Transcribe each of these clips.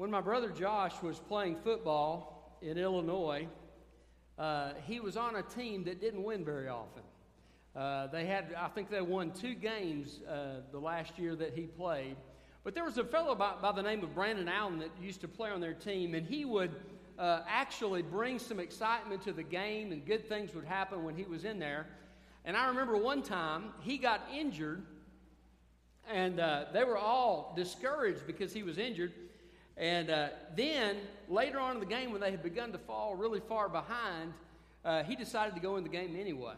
When my brother Josh was playing football in Illinois, uh, he was on a team that didn't win very often. Uh, they had, I think they won two games uh, the last year that he played. But there was a fellow by, by, the name of Brandon Allen that used to play on their team, and he would uh, actually bring some excitement to the game, and good things would happen when he was in there. And I remember one time he got injured, and uh, they were all discouraged because he was injured. And uh, then later on in the game, when they had begun to fall really far behind, uh, he decided to go in the game anyway.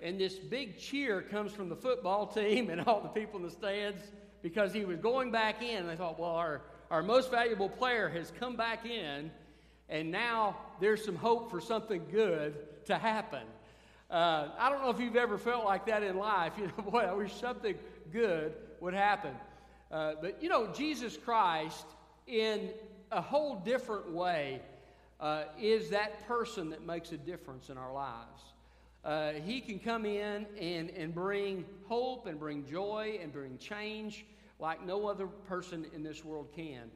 And this big cheer comes from the football team and all the people in the stands because he was going back in. And they thought, well, our, our most valuable player has come back in, and now there's some hope for something good to happen. Uh, I don't know if you've ever felt like that in life. You know, boy, I wish something good would happen. Uh, but you know, Jesus Christ in a whole different way uh, is that person that makes a difference in our lives. Uh, he can come in and, and bring hope and bring joy and bring change like no other person in this world can.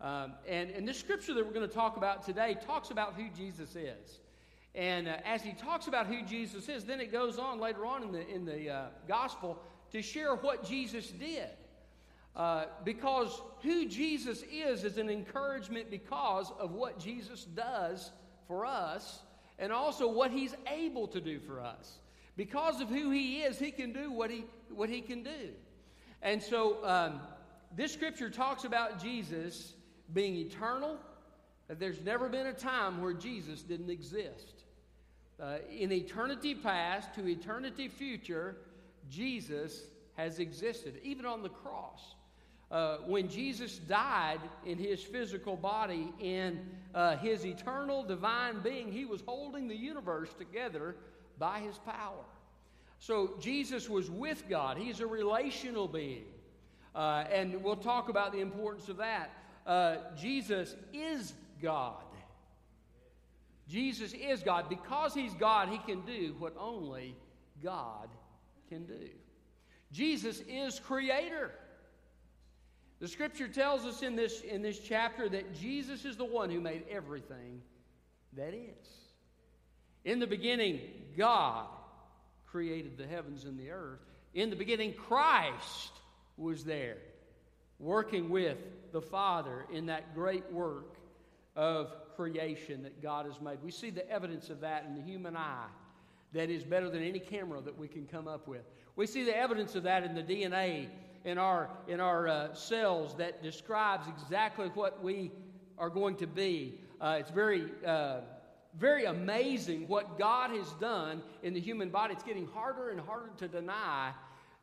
Um, and, and this scripture that we're going to talk about today talks about who Jesus is. And uh, as he talks about who Jesus is, then it goes on later on in the, in the uh, gospel to share what Jesus did. Uh, because who Jesus is is an encouragement because of what Jesus does for us and also what he's able to do for us. Because of who he is, he can do what he, what he can do. And so um, this scripture talks about Jesus being eternal. That there's never been a time where Jesus didn't exist. Uh, in eternity past to eternity future, Jesus has existed, even on the cross. Uh, when Jesus died in his physical body, in uh, his eternal divine being, he was holding the universe together by his power. So Jesus was with God, he's a relational being. Uh, and we'll talk about the importance of that. Uh, Jesus is God. Jesus is God. Because he's God, he can do what only God can do. Jesus is creator. The scripture tells us in this, in this chapter that Jesus is the one who made everything that is. In the beginning, God created the heavens and the earth. In the beginning, Christ was there, working with the Father in that great work of creation that God has made. We see the evidence of that in the human eye that is better than any camera that we can come up with. We see the evidence of that in the DNA in our, in our uh, cells that describes exactly what we are going to be. Uh, it's very, uh, very amazing what God has done in the human body. It's getting harder and harder to deny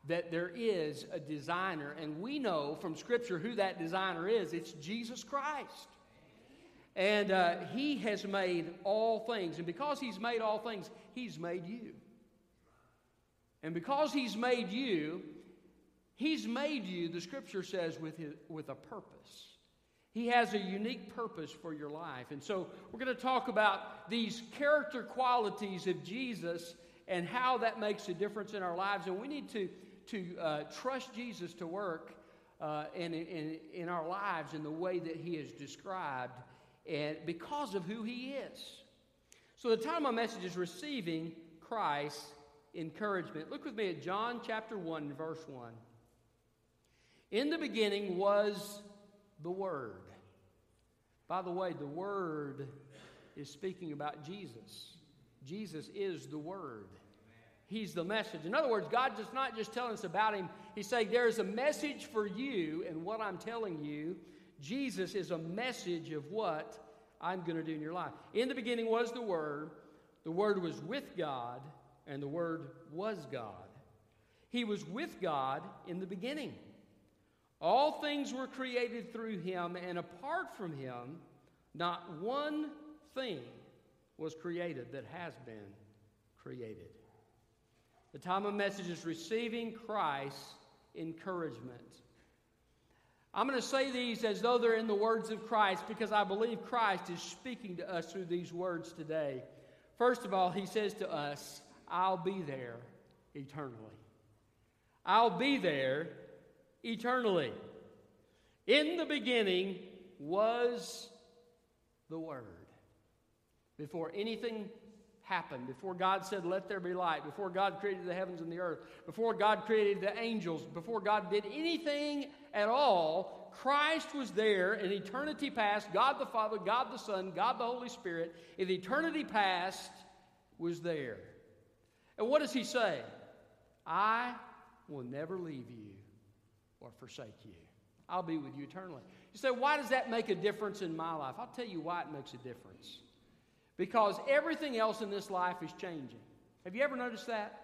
that there is a designer. And we know from Scripture who that designer is it's Jesus Christ. And uh, He has made all things. And because He's made all things, He's made you. And because He's made you, He's made you, the scripture says, with, his, with a purpose. He has a unique purpose for your life. And so we're going to talk about these character qualities of Jesus and how that makes a difference in our lives. And we need to, to uh, trust Jesus to work uh, in, in, in our lives in the way that He is described and because of who He is. So the title of my message is Receiving Christ's Encouragement. Look with me at John chapter 1, verse 1. In the beginning was the Word. By the way, the Word is speaking about Jesus. Jesus is the Word. He's the message. In other words, God does not just tell us about Him, He's saying there is a message for you, and what I'm telling you, Jesus is a message of what I'm going to do in your life. In the beginning was the Word, the Word was with God, and the Word was God. He was with God in the beginning. All things were created through him, and apart from him, not one thing was created that has been created. The time of message is receiving Christ's encouragement. I'm going to say these as though they're in the words of Christ because I believe Christ is speaking to us through these words today. First of all, he says to us, I'll be there eternally. I'll be there eternally. In the beginning was the Word. Before anything happened, before God said, Let there be light, before God created the heavens and the earth, before God created the angels, before God did anything at all, Christ was there in eternity past. God the Father, God the Son, God the Holy Spirit, in eternity past, was there. And what does he say? I will never leave you or forsake you. I'll be with you eternally. You say, why does that make a difference in my life? I'll tell you why it makes a difference. Because everything else in this life is changing. Have you ever noticed that?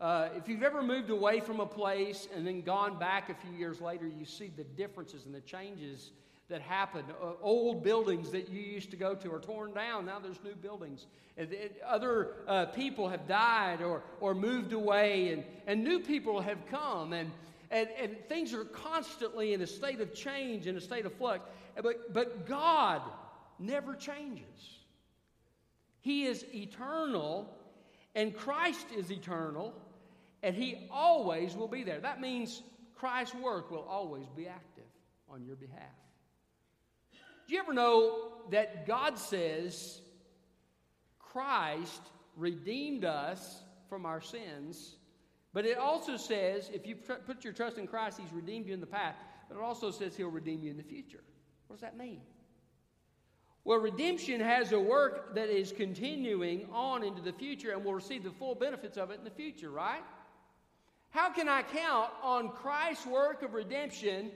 Uh, if you've ever moved away from a place and then gone back a few years later, you see the differences and the changes that happen. Uh, old buildings that you used to go to are torn down. Now there's new buildings. And, and other uh, people have died or, or moved away, and, and new people have come. And, and, and things are constantly in a state of change, in a state of flux. But, but God never changes. He is eternal, and Christ is eternal, and He always will be there. That means Christ's work will always be active on your behalf. Do you ever know that God says Christ redeemed us from our sins? But it also says if you put your trust in Christ, He's redeemed you in the past. But it also says He'll redeem you in the future. What does that mean? Well, redemption has a work that is continuing on into the future and will receive the full benefits of it in the future, right? How can I count on Christ's work of redemption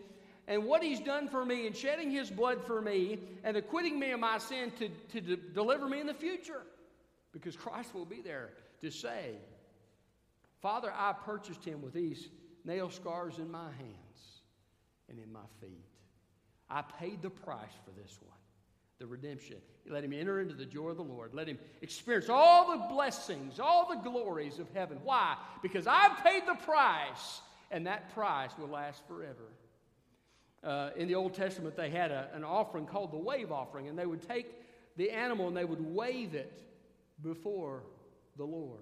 and what he's done for me and shedding his blood for me and acquitting me of my sin to, to de- deliver me in the future. Because Christ will be there to say, Father, I purchased him with these nail scars in my hands and in my feet. I paid the price for this one, the redemption. Let him enter into the joy of the Lord. Let him experience all the blessings, all the glories of heaven. Why? Because I've paid the price, and that price will last forever uh, in the Old Testament, they had a, an offering called the wave offering, and they would take the animal and they would wave it before the Lord.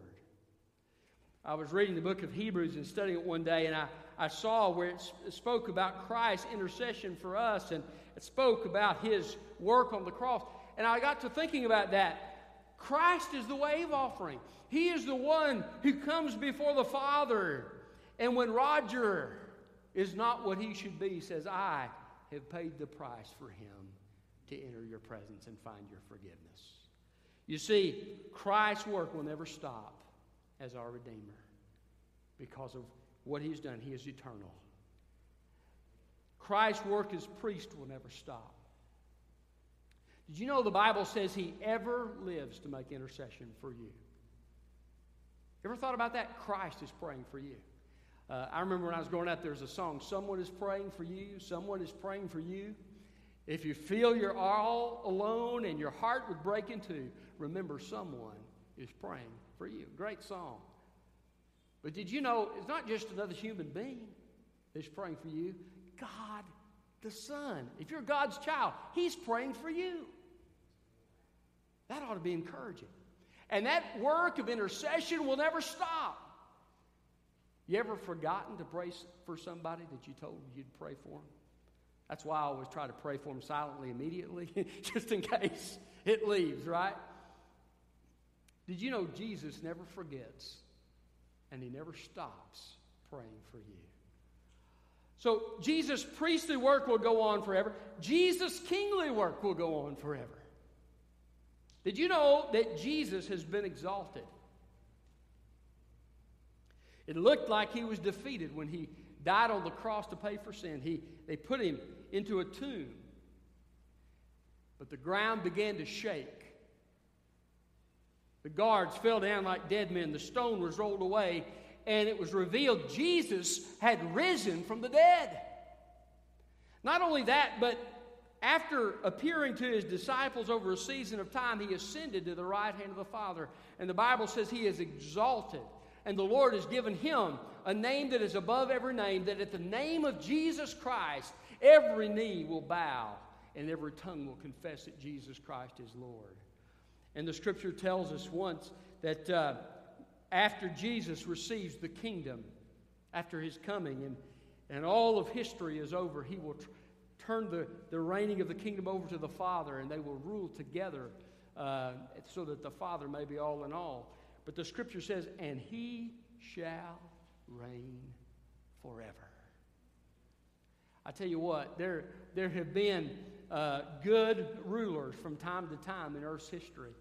I was reading the book of Hebrews and studying it one day, and I, I saw where it spoke about Christ's intercession for us, and it spoke about his work on the cross. And I got to thinking about that. Christ is the wave offering, He is the one who comes before the Father. And when Roger is not what he should be, says, I have paid the price for him to enter your presence and find your forgiveness. You see, Christ's work will never stop as our Redeemer because of what he's done. He is eternal. Christ's work as priest will never stop. Did you know the Bible says he ever lives to make intercession for you? Ever thought about that? Christ is praying for you. Uh, I remember when I was growing up, there was a song, Someone is praying for you, someone is praying for you. If you feel you're all alone and your heart would break in two, remember someone is praying for you. Great song. But did you know it's not just another human being that's praying for you? God the Son. If you're God's child, He's praying for you. That ought to be encouraging. And that work of intercession will never stop. You ever forgotten to pray for somebody that you told you'd pray for them? That's why I always try to pray for them silently immediately, just in case it leaves, right? Did you know Jesus never forgets and he never stops praying for you? So, Jesus' priestly work will go on forever. Jesus' kingly work will go on forever. Did you know that Jesus has been exalted? It looked like he was defeated when he died on the cross to pay for sin. He, they put him into a tomb. But the ground began to shake. The guards fell down like dead men. The stone was rolled away, and it was revealed Jesus had risen from the dead. Not only that, but after appearing to his disciples over a season of time, he ascended to the right hand of the Father. And the Bible says he is exalted and the Lord has given him a name that is above every name, that at the name of Jesus Christ, every knee will bow and every tongue will confess that Jesus Christ is Lord. And the scripture tells us once that uh, after Jesus receives the kingdom, after his coming, and, and all of history is over, he will tr- turn the, the reigning of the kingdom over to the Father, and they will rule together uh, so that the Father may be all in all. But the scripture says, and he shall reign forever. I tell you what, there, there have been uh, good rulers from time to time in Earth's history.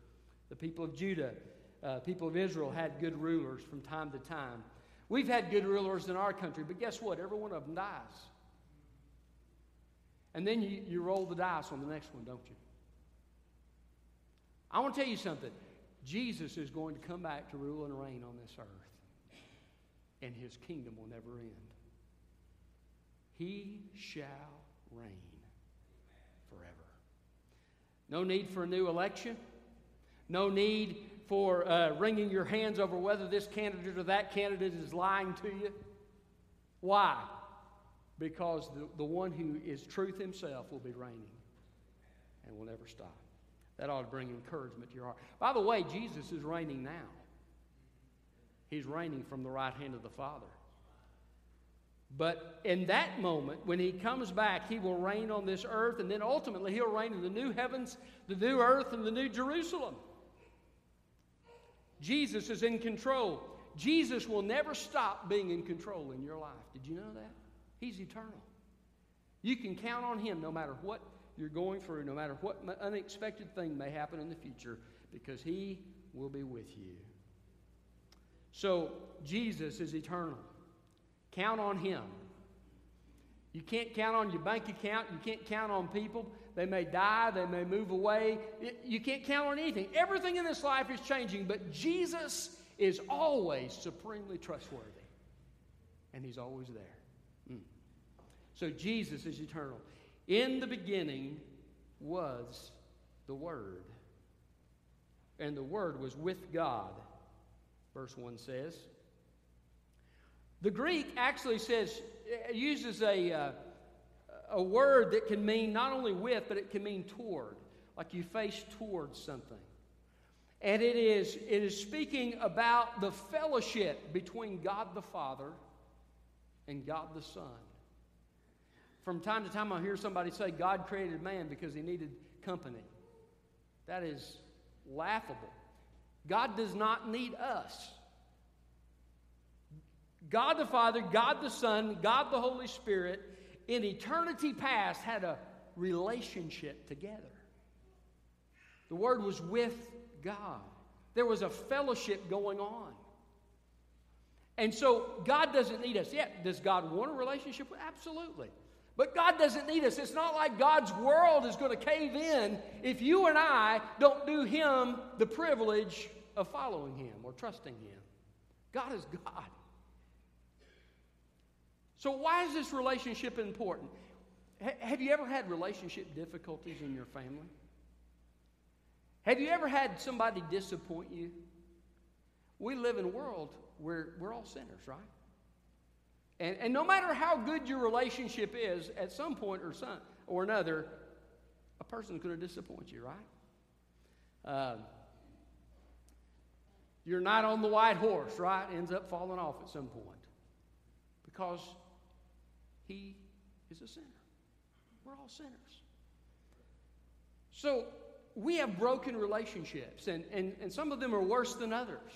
The people of Judah, uh, people of Israel had good rulers from time to time. We've had good rulers in our country, but guess what? Every one of them dies. And then you, you roll the dice on the next one, don't you? I want to tell you something. Jesus is going to come back to rule and reign on this earth, and his kingdom will never end. He shall reign forever. No need for a new election. No need for uh, wringing your hands over whether this candidate or that candidate is lying to you. Why? Because the, the one who is truth himself will be reigning and will never stop. That ought to bring encouragement to your heart. By the way, Jesus is reigning now. He's reigning from the right hand of the Father. But in that moment, when he comes back, he will reign on this earth, and then ultimately he'll reign in the new heavens, the new earth, and the new Jerusalem. Jesus is in control. Jesus will never stop being in control in your life. Did you know that? He's eternal. You can count on him no matter what you're going through, no matter what unexpected thing may happen in the future, because he will be with you. So, Jesus is eternal. Count on him. You can't count on your bank account. You can't count on people. They may die, they may move away. You can't count on anything. Everything in this life is changing, but Jesus is always supremely trustworthy. And He's always there. Mm. So Jesus is eternal. In the beginning was the Word, and the Word was with God, verse 1 says. The Greek actually says, uses a. Uh, a word that can mean not only with, but it can mean toward, like you face towards something. And it is, it is speaking about the fellowship between God the Father and God the Son. From time to time, I hear somebody say God created man because he needed company. That is laughable. God does not need us. God the Father, God the Son, God the Holy Spirit in eternity past had a relationship together. The Word was with God, there was a fellowship going on. And so God doesn't need us yet. Does God want a relationship? Absolutely. But God doesn't need us. It's not like God's world is going to cave in if you and I don't do Him the privilege of following Him or trusting Him. God is God. So, why is this relationship important? H- have you ever had relationship difficulties in your family? Have you ever had somebody disappoint you? We live in a world where we're all sinners, right? And, and no matter how good your relationship is, at some point or, some, or another, a person's going to disappoint you, right? Uh, you're not on the white horse, right? Ends up falling off at some point because he is a sinner. We're all sinners. So we have broken relationships, and, and, and some of them are worse than others.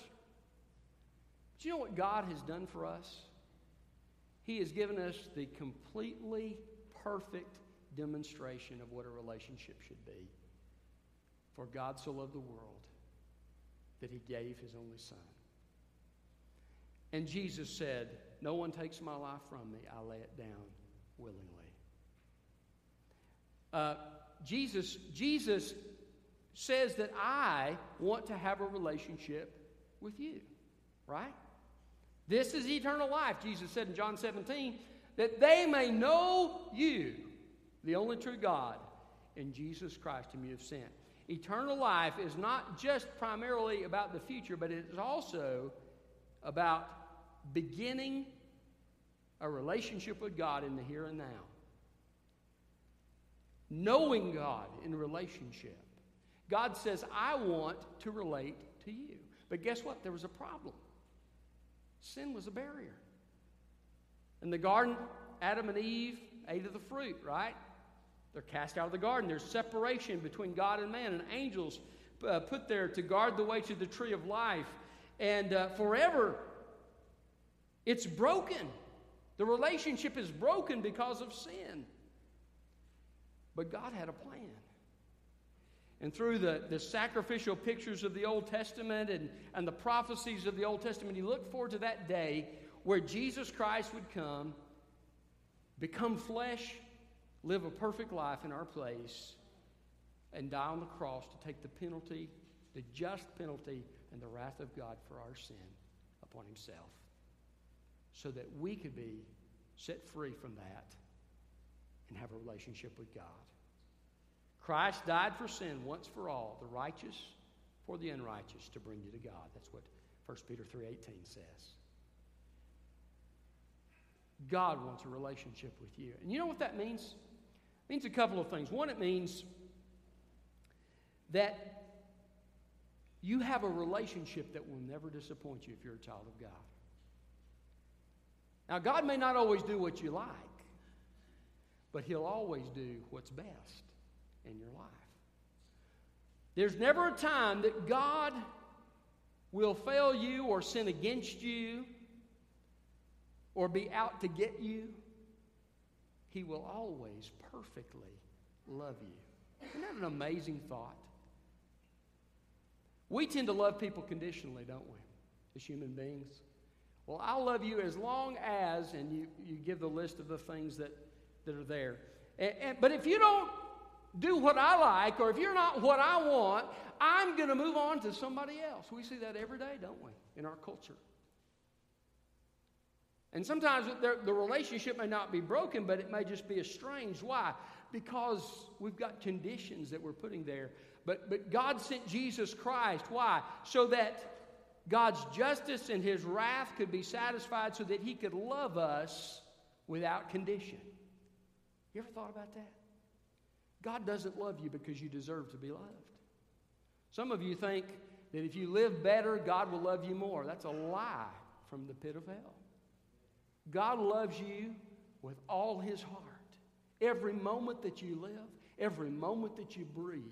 But you know what God has done for us? He has given us the completely perfect demonstration of what a relationship should be. For God so loved the world that he gave his only Son. And Jesus said, No one takes my life from me, I lay it down willingly. Uh, Jesus, Jesus says that I want to have a relationship with you, right? This is eternal life, Jesus said in John 17, that they may know you, the only true God, and Jesus Christ, whom you have sent. Eternal life is not just primarily about the future, but it is also about beginning a relationship with God in the here and now. Knowing God in relationship. God says, I want to relate to you. But guess what? There was a problem. Sin was a barrier. In the garden, Adam and Eve ate of the fruit, right? They're cast out of the garden. There's separation between God and man, and angels uh, put there to guard the way to the tree of life. And uh, forever, it's broken. The relationship is broken because of sin. But God had a plan. And through the, the sacrificial pictures of the Old Testament and, and the prophecies of the Old Testament, he looked forward to that day where Jesus Christ would come, become flesh, live a perfect life in our place, and die on the cross to take the penalty, the just penalty, and the wrath of God for our sin upon himself, so that we could be set free from that and have a relationship with God. Christ died for sin once for all, the righteous for the unrighteous, to bring you to God. That's what 1 Peter 3:18 says. God wants a relationship with you. And you know what that means? It means a couple of things. One, it means that you have a relationship that will never disappoint you if you're a child of God. Now, God may not always do what you like, but He'll always do what's best in your life. There's never a time that God will fail you or sin against you or be out to get you. He will always perfectly love you. Isn't that an amazing thought? We tend to love people conditionally, don't we, as human beings? Well, I'll love you as long as, and you, you give the list of the things that, that are there. And, and, but if you don't do what I like, or if you're not what I want, I'm going to move on to somebody else. We see that every day, don't we, in our culture? And sometimes the relationship may not be broken, but it may just be estranged. Why? Because we've got conditions that we're putting there. But, but God sent Jesus Christ. Why? So that God's justice and his wrath could be satisfied so that he could love us without condition. You ever thought about that? God doesn't love you because you deserve to be loved. Some of you think that if you live better, God will love you more. That's a lie from the pit of hell. God loves you with all his heart. Every moment that you live, every moment that you breathe.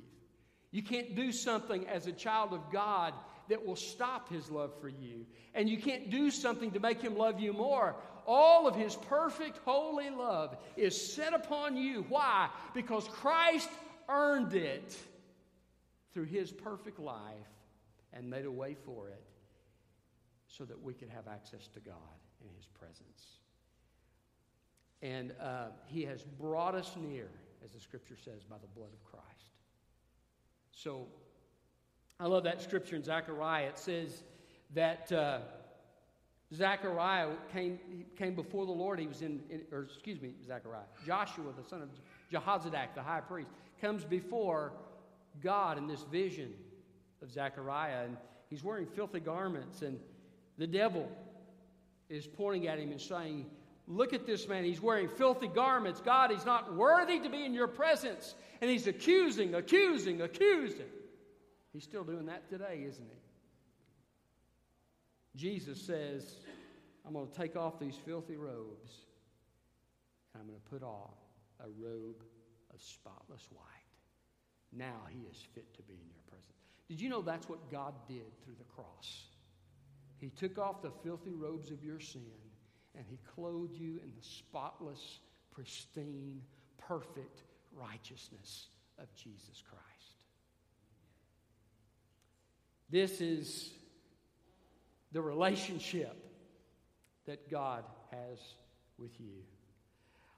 You can't do something as a child of God that will stop his love for you. And you can't do something to make him love you more. All of his perfect, holy love is set upon you. Why? Because Christ earned it through his perfect life and made a way for it so that we could have access to God in his presence. And uh, he has brought us near, as the scripture says, by the blood of Christ. So I love that scripture in Zechariah. It says that uh, Zechariah came, came before the Lord. He was in, in, or excuse me, Zechariah. Joshua, the son of Jehozadak, the high priest, comes before God in this vision of Zechariah. And he's wearing filthy garments. And the devil is pointing at him and saying, Look at this man. He's wearing filthy garments. God, he's not worthy to be in your presence. And he's accusing, accusing, accusing. He's still doing that today, isn't he? Jesus says, I'm going to take off these filthy robes and I'm going to put on a robe of spotless white. Now he is fit to be in your presence. Did you know that's what God did through the cross? He took off the filthy robes of your sin and he clothed you in the spotless, pristine, perfect righteousness of Jesus Christ. This is the relationship that God has with you.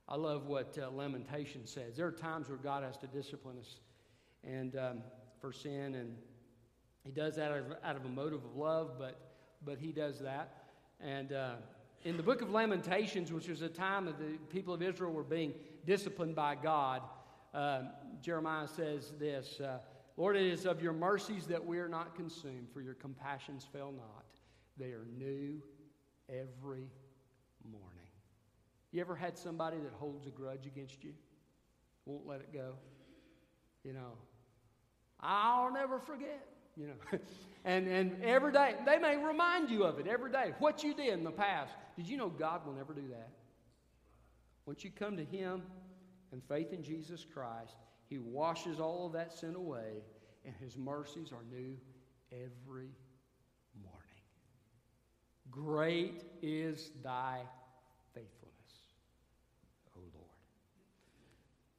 I love what uh, Lamentation says. There are times where God has to discipline us and um, for sin, and He does that out of, out of, a motive of love, but, but He does that. And uh, in the book of Lamentations, which was a time that the people of Israel were being disciplined by God, uh, Jeremiah says this uh, Lord, it is of your mercies that we are not consumed, for your compassions fail not. They are new every morning. You ever had somebody that holds a grudge against you? Won't let it go? You know, I'll never forget you know. and, and every day, they may remind you of it every day, what you did in the past. Did you know God will never do that? Once you come to Him, and faith in Jesus Christ, He washes all of that sin away, and His mercies are new every morning. Great is thy faithfulness, O Lord.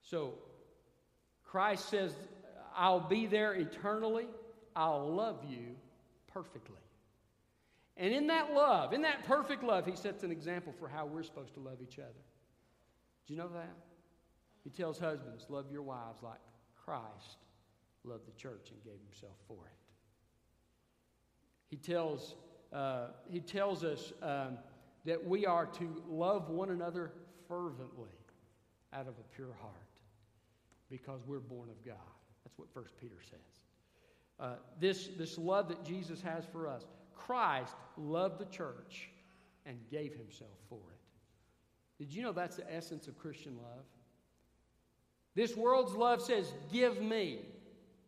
So, Christ says, I'll be there eternally. I'll love you perfectly. And in that love, in that perfect love, he sets an example for how we're supposed to love each other. Do you know that? He tells husbands, Love your wives like Christ loved the church and gave himself for it. He tells, uh, he tells us um, that we are to love one another fervently out of a pure heart because we're born of God. That's what 1 Peter says. Uh, this, this love that Jesus has for us, Christ loved the church and gave himself for it. Did you know that's the essence of Christian love? This world's love says, Give me.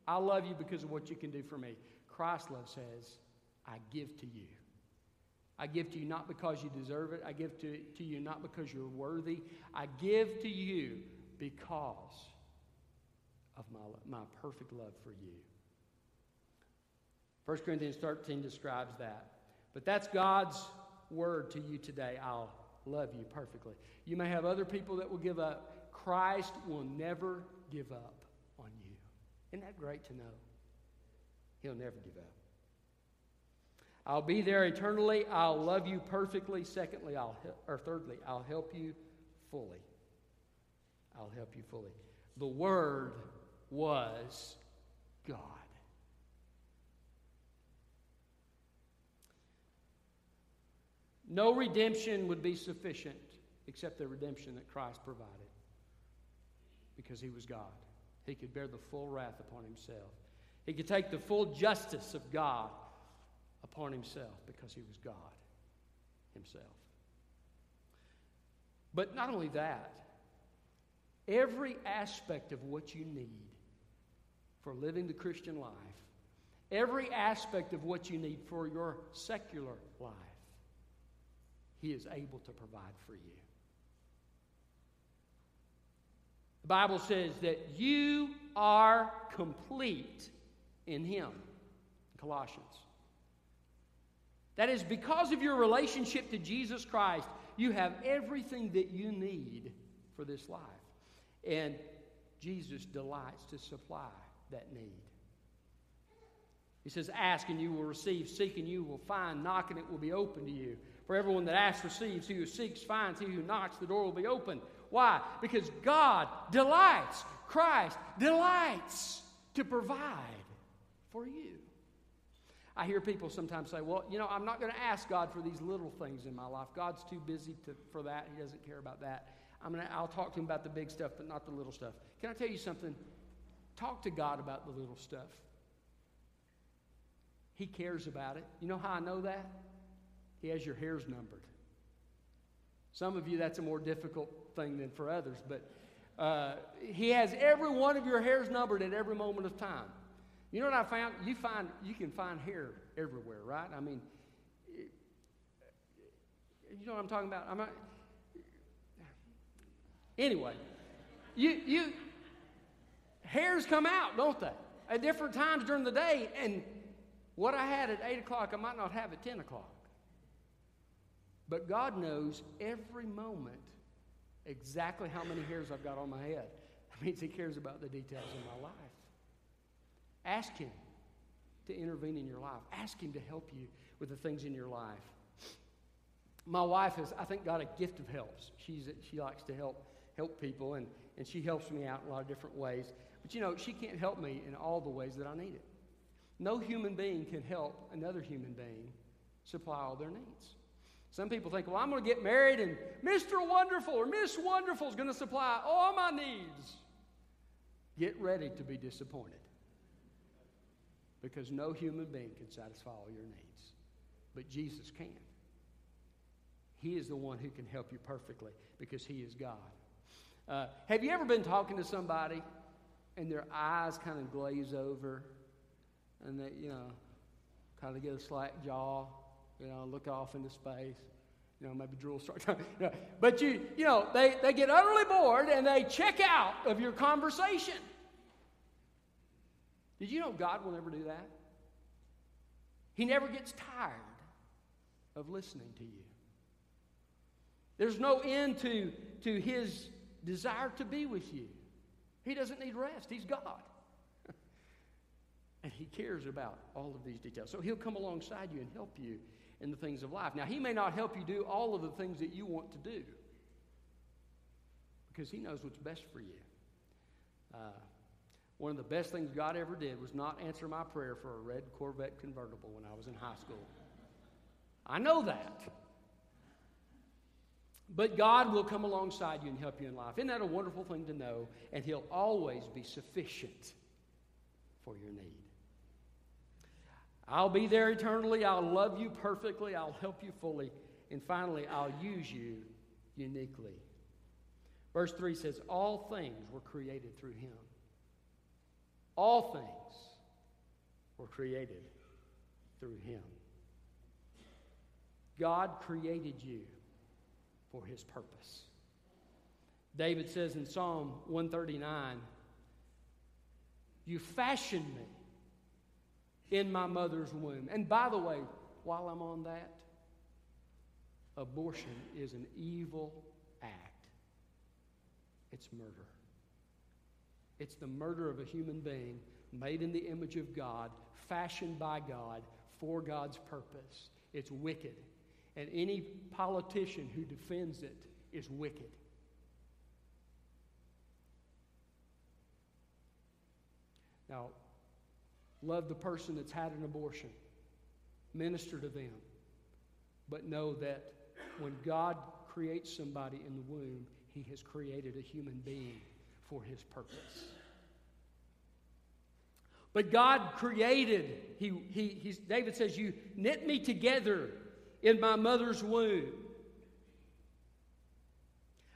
I love you because of what you can do for me. Christ's love says, I give to you. I give to you not because you deserve it. I give to, to you not because you're worthy. I give to you because of my, my perfect love for you. 1 Corinthians 13 describes that. But that's God's word to you today. I'll love you perfectly. You may have other people that will give up. Christ will never give up on you. Isn't that great to know? He'll never give up. I'll be there eternally. I'll love you perfectly. Secondly, I'll or thirdly, I'll help you fully. I'll help you fully. The word was God. No redemption would be sufficient except the redemption that Christ provided because he was God. He could bear the full wrath upon himself. He could take the full justice of God upon himself because he was God himself. But not only that, every aspect of what you need for living the Christian life, every aspect of what you need for your secular life, he is able to provide for you. The Bible says that you are complete in Him. Colossians. That is because of your relationship to Jesus Christ, you have everything that you need for this life. And Jesus delights to supply that need. He says, Ask and you will receive, seek and you will find, knock and it will be open to you. For everyone that asks receives, he who seeks finds, he who knocks, the door will be open. Why? Because God delights, Christ delights to provide for you. I hear people sometimes say, well, you know, I'm not going to ask God for these little things in my life. God's too busy to, for that. He doesn't care about that. I'm gonna, I'll talk to him about the big stuff, but not the little stuff. Can I tell you something? Talk to God about the little stuff. He cares about it. You know how I know that? He has your hairs numbered. Some of you, that's a more difficult thing than for others, but uh, He has every one of your hairs numbered at every moment of time. You know what I found? You find you can find hair everywhere, right? I mean, you know what I'm talking about? I'm not. Anyway, you you hairs come out, don't they? At different times during the day, and what I had at eight o'clock, I might not have at ten o'clock. But God knows every moment exactly how many hairs I've got on my head. That means He cares about the details in my life. Ask Him to intervene in your life. Ask Him to help you with the things in your life. My wife has, I think, got a gift of helps. She's, she likes to help help people, and, and she helps me out in a lot of different ways. But you know, she can't help me in all the ways that I need it. No human being can help another human being supply all their needs. Some people think, well, I'm going to get married and Mr. Wonderful or Miss Wonderful is going to supply all my needs. Get ready to be disappointed because no human being can satisfy all your needs, but Jesus can. He is the one who can help you perfectly because He is God. Uh, have you ever been talking to somebody and their eyes kind of glaze over and they, you know, kind of get a slack jaw, you know, look off into space? You know, maybe drool starts. but you, you know, they, they get utterly bored and they check out of your conversation. Did you know God will never do that? He never gets tired of listening to you. There's no end to, to his desire to be with you. He doesn't need rest, he's God. And he cares about all of these details. So he'll come alongside you and help you in the things of life. Now, he may not help you do all of the things that you want to do because he knows what's best for you. Uh, one of the best things God ever did was not answer my prayer for a red Corvette convertible when I was in high school. I know that. But God will come alongside you and help you in life. Isn't that a wonderful thing to know? And He'll always be sufficient for your need. I'll be there eternally. I'll love you perfectly. I'll help you fully. And finally, I'll use you uniquely. Verse 3 says, All things were created through Him. All things were created through Him. God created you for his purpose. David says in Psalm 139, You fashioned me in my mother's womb. And by the way, while I'm on that, abortion is an evil act. It's murder. It's the murder of a human being made in the image of God, fashioned by God for God's purpose. It's wicked and any politician who defends it is wicked. Now, love the person that's had an abortion, minister to them, but know that when God creates somebody in the womb, he has created a human being for his purpose. But God created, he, he, David says, You knit me together in my mother's womb.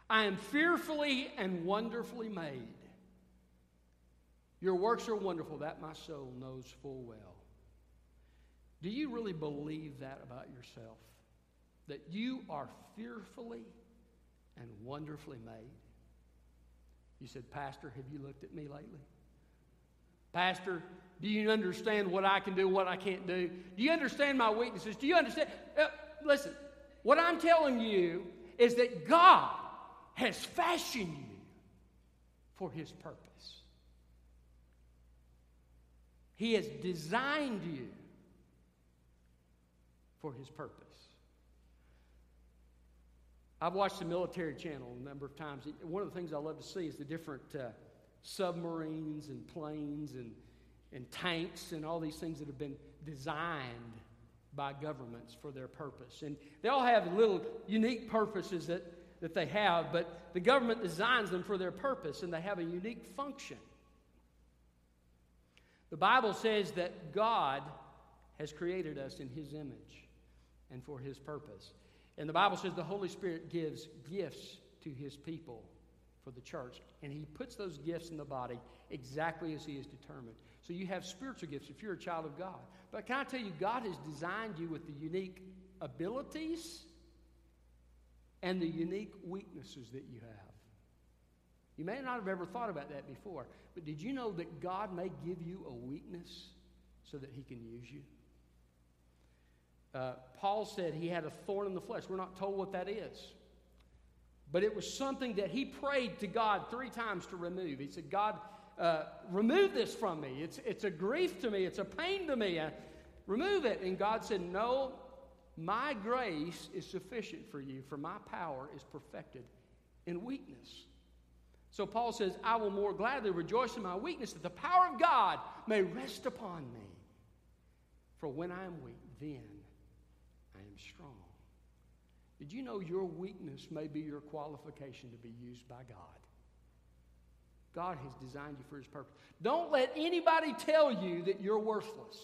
I am fearfully and wonderfully made. Your works are wonderful, that my soul knows full well. Do you really believe that about yourself? That you are fearfully and wonderfully made? You said, Pastor, have you looked at me lately? Pastor, do you understand what I can do, what I can't do? Do you understand my weaknesses? Do you understand? Uh, listen, what I'm telling you is that God has fashioned you for His purpose. He has designed you for His purpose. I've watched the military channel a number of times. One of the things I love to see is the different uh, submarines and planes and, and tanks and all these things that have been designed by governments for their purpose. And they all have little unique purposes that, that they have, but the government designs them for their purpose and they have a unique function. The Bible says that God has created us in His image and for His purpose. And the Bible says the Holy Spirit gives gifts to His people for the church, and He puts those gifts in the body exactly as He has determined. So you have spiritual gifts if you're a child of God. But can I tell you, God has designed you with the unique abilities and the unique weaknesses that you have. You may not have ever thought about that before, but did you know that God may give you a weakness so that He can use you? Uh, Paul said he had a thorn in the flesh. We're not told what that is. But it was something that he prayed to God three times to remove. He said, God, uh, remove this from me. It's, it's a grief to me. It's a pain to me. Uh, remove it. And God said, No, my grace is sufficient for you, for my power is perfected in weakness. So Paul says, I will more gladly rejoice in my weakness that the power of God may rest upon me. For when I am weak, then I am strong. Did you know your weakness may be your qualification to be used by God? God has designed you for His purpose. Don't let anybody tell you that you're worthless.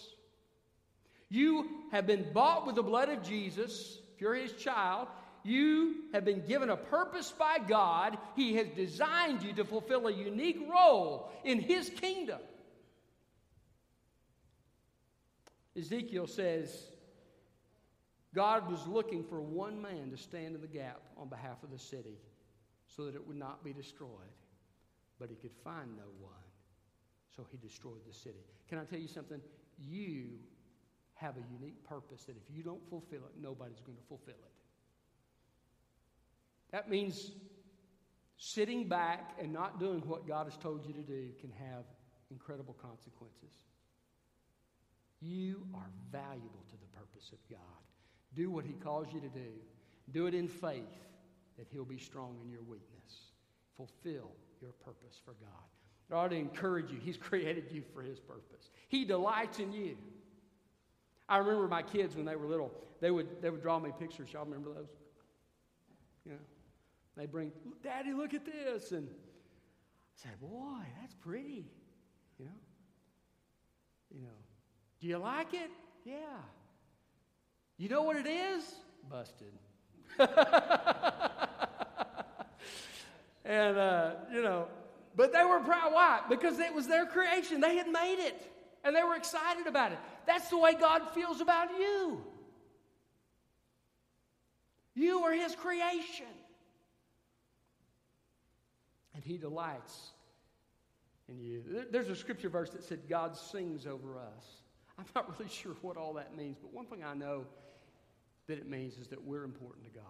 You have been bought with the blood of Jesus. If you're His child, you have been given a purpose by God. He has designed you to fulfill a unique role in His kingdom. Ezekiel says God was looking for one man to stand in the gap on behalf of the city so that it would not be destroyed. But he could find no one, so he destroyed the city. Can I tell you something? You have a unique purpose that if you don't fulfill it, nobody's going to fulfill it. That means sitting back and not doing what God has told you to do can have incredible consequences. You are valuable to the purpose of God. Do what He calls you to do. Do it in faith that He'll be strong in your weakness. Fulfill your purpose for God. I ought to encourage you. He's created you for His purpose. He delights in you. I remember my kids when they were little, they would, they would draw me pictures. Y'all remember those? Yeah. They bring, Daddy, look at this. And I say, boy, that's pretty. You know? You know, do you like it? Yeah. You know what it is? Busted. and, uh, you know, but they were proud. Why? Because it was their creation. They had made it, and they were excited about it. That's the way God feels about you. You are His creation. He delights in you. There's a scripture verse that said, God sings over us. I'm not really sure what all that means, but one thing I know that it means is that we're important to God.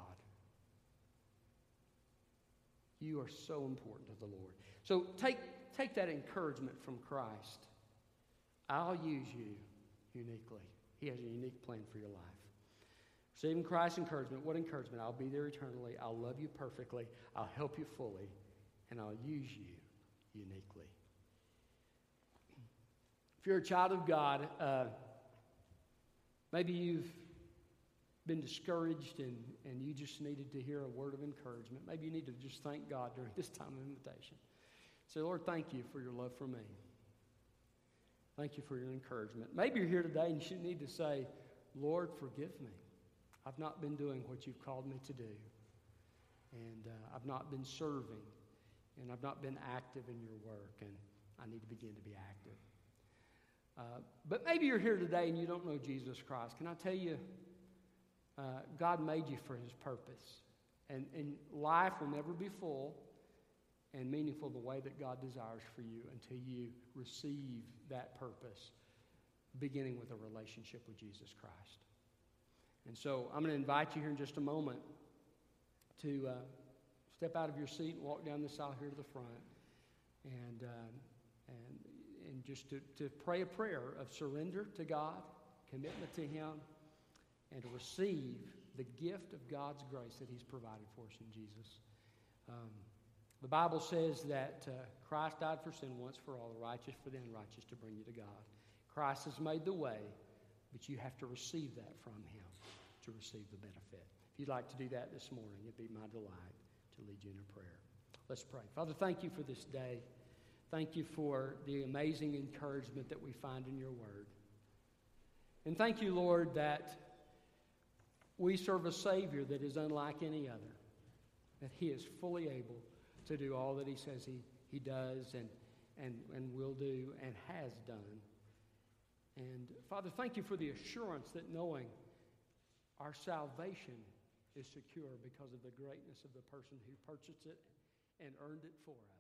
You are so important to the Lord. So take, take that encouragement from Christ. I'll use you uniquely. He has a unique plan for your life. Receiving Christ's encouragement. What encouragement? I'll be there eternally. I'll love you perfectly. I'll help you fully. And I'll use you uniquely. If you're a child of God, uh, maybe you've been discouraged and, and you just needed to hear a word of encouragement. Maybe you need to just thank God during this time of invitation. Say, Lord, thank you for your love for me. Thank you for your encouragement. Maybe you're here today and you should need to say, Lord, forgive me. I've not been doing what you've called me to do. And uh, I've not been serving. And I've not been active in your work. And I need to begin to be active. Uh, but maybe you're here today and you don't know Jesus Christ. Can I tell you, uh, God made you for his purpose. And, and life will never be full and meaningful the way that God desires for you until you receive that purpose, beginning with a relationship with Jesus Christ. And so I'm going to invite you here in just a moment to uh, step out of your seat and walk down this aisle here to the front and, uh, and, and just to, to pray a prayer of surrender to God, commitment to Him and to receive the gift of God's grace that He's provided for us in Jesus. Um, the Bible says that uh, Christ died for sin once for all, the righteous for the unrighteous, to bring you to God. Christ has made the way, but you have to receive that from Him to receive the benefit. If you'd like to do that this morning, it'd be my delight to lead you in a prayer. Let's pray. Father, thank you for this day. Thank you for the amazing encouragement that we find in your word. And thank you, Lord, that we serve a Savior that is unlike any other, that He is fully able to do all that He says He, he does and, and, and will do and has done. And Father, thank you for the assurance that knowing our salvation is secure because of the greatness of the person who purchased it and earned it for us.